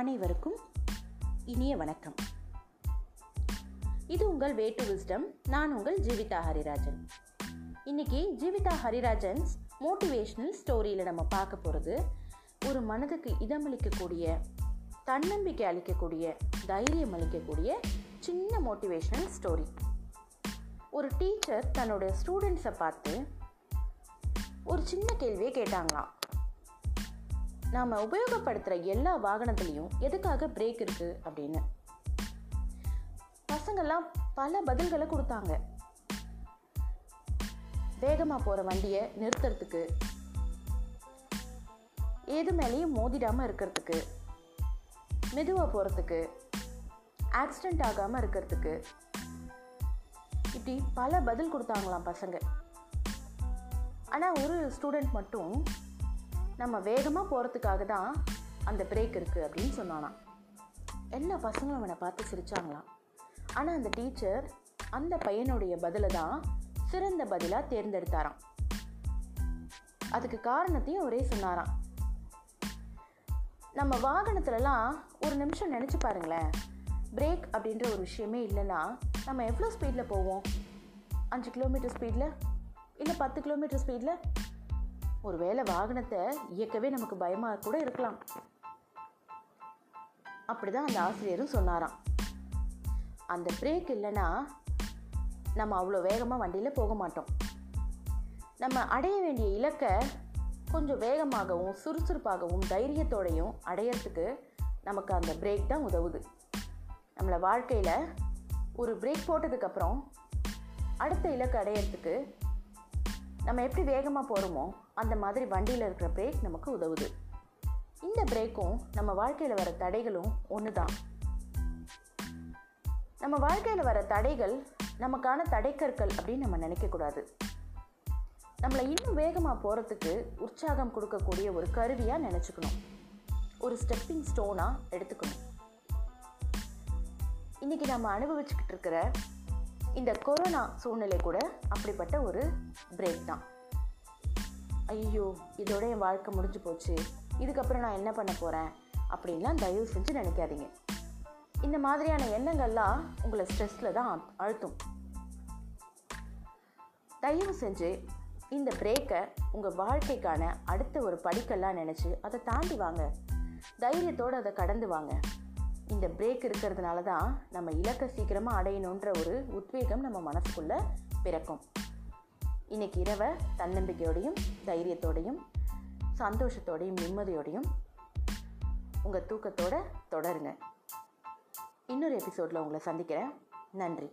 அனைவருக்கும் இனிய வணக்கம். இது உங்கள் வே டு விஸ்டம் நான் உங்கள் ஜீவிதா ஹரிராஜன். இன்னைக்கு ஜீவிதா ஹரிராஜன்ஸ் மோட்டிவேஷ்னல் ஸ்டோரியில் நம்ம பார்க்க போகிறது ஒரு மனதுக்கு இதமளிக்கக்கூடிய தன்னம்பிக்கை அளிக்கக்கூடிய தைரியம் அளிக்கக்கூடிய சின்ன மோட்டிவேஷ்னல் ஸ்டோரி ஒரு டீச்சர் தன்னோட ஸ்டூடெண்ட்ஸை பார்த்து ஒரு சின்ன கேள்வியை கேட்டாங்களாம். நாம் உபயோகப்படுத்துகிற எல்லா வாகனத்துலேயும் எதுக்காக பிரேக் இருக்குது அப்படின்னு. பசங்கள்லாம் பல பதில்களை கொடுத்தாங்க. வேகமாக போகிற வண்டியை நிறுத்துறதுக்கு எது மேலேயும் மோதிடாமல் இருக்கிறதுக்கு மெதுவாக போகிறதுக்கு ஆக்சிடெண்ட் ஆகாமல் இருக்கிறதுக்கு இப்படி பல பதில் கொடுத்தாங்களாம் பசங்க. ஆனால் ஒரு ஸ்டூடெண்ட் மட்டும் நம்ம வேகமாக போகிறதுக்காக தான் அந்த பிரேக் இருக்குது அப்படின்னு சொன்னானாம். எல்லா பசங்களும் அவனை பார்த்து சிரித்தாங்களாம் ஆனால் அந்த டீச்சர் அந்த பையனுடைய பதிலை தான் சிறந்த பதிலாக தேர்ந்தெடுத்தாராம். அதுக்கு காரணத்தையும் ஒரே சொன்னாராம். நம்ம வாகனத்துலலாம் ஒரு நிமிஷம் நினச்சி பாருங்களேன். பிரேக் அப்படின்ற ஒரு விஷயமே இல்லைன்னா நம்ம எவ்வளோ ஸ்பீடில் போவோம்? அஞ்சு கிலோமீட்டர் ஸ்பீடில் இல்லை பத்து கிலோமீட்டர் ஸ்பீடில் ஒரு வேளை வாகனத்தை இயக்கவே நமக்கு பயமாக கூட இருக்கலாம். அப்படிதான் அந்த ஆசிரியரும் சொன்னாராம். அந்த பிரேக் இல்லைன்னா நம்ம அவ்வளோ வேகமாக வண்டியில் போக மாட்டோம். நம்ம அடைய வேண்டிய இலக்கை கொஞ்சம் வேகமாகவும் சுறுசுறுப்பாகவும் தைரியத்தோடையும் அடையிறதுக்கு நமக்கு அந்த பிரேக் தான் உதவுது. நம்மளை வாழ்க்கையில் ஒரு பிரேக் போட்டதுக்கப்புறம் அடுத்த இலக்கு அடையிறதுக்கு நம்ம எப்படி வேகமாக போகிறோமோ அந்த மாதிரி வண்டியில் இருக்கிற பிரேக் நமக்கு உதவுது. இந்த பிரேக்கும் நம்ம வாழ்க்கையில் வர தடைகளும் ஒன்று தான் நம்ம வாழ்க்கையில் வர தடைகள் நமக்கான தடைக்கற்கள் அப்படின்னு நம்ம நினைக்கக்கூடாது நம்மளை இன்னும் வேகமாக போகிறதுக்கு உற்சாகம் கொடுக்கக்கூடிய ஒரு கருவியாக நினச்சிக்கணும். ஒரு ஸ்டெப்பிங் ஸ்டோனாக எடுத்துக்கணும். இன்றைக்கி நம்ம அனுபவிச்சுக்கிட்டு இருக்கிற இந்த கொரோனா சூழ்நிலை கூட அப்படிப்பட்ட ஒரு பிரேக் தான். ஐயோ இதோட என் வாழ்க்கை முடிஞ்சு போச்சு. இதுக்கப்புறம் நான் என்ன பண்ண போகிறேன் அப்படின்லாம் தயவு செஞ்சு நினைக்காதீங்க. இந்த மாதிரியான எண்ணங்கள்லாம் உங்களை ஸ்ட்ரெஸ்ஸில் தான் அழுத்தும். தயவு செஞ்சு இந்த பிரேக்கை உங்கள் வாழ்க்கைக்கான அடுத்த ஒரு படிக்கெல்லாம் நினச்சி அதை தாண்டி வாங்க. தைரியத்தோடு அதை கடந்து வாங்க. இந்த பிரேக் இருக்கிறதுனால தான் நம்ம இலக்கை சீக்கிரமாக அடையணுன்ற ஒரு உத்வேகம் நம்ம மனசுக்குள்ளே பிறக்கும். இன்றைக்கி இரவை தன்னம்பிக்கையோடையும் தைரியத்தோடையும் சந்தோஷத்தோடையும் நிம்மதியோடையும் உங்கள் தூக்கத்தோட தொடருங்க. இன்னொரு எபிசோடில் உங்களை சந்திக்கிறேன். நன்றி.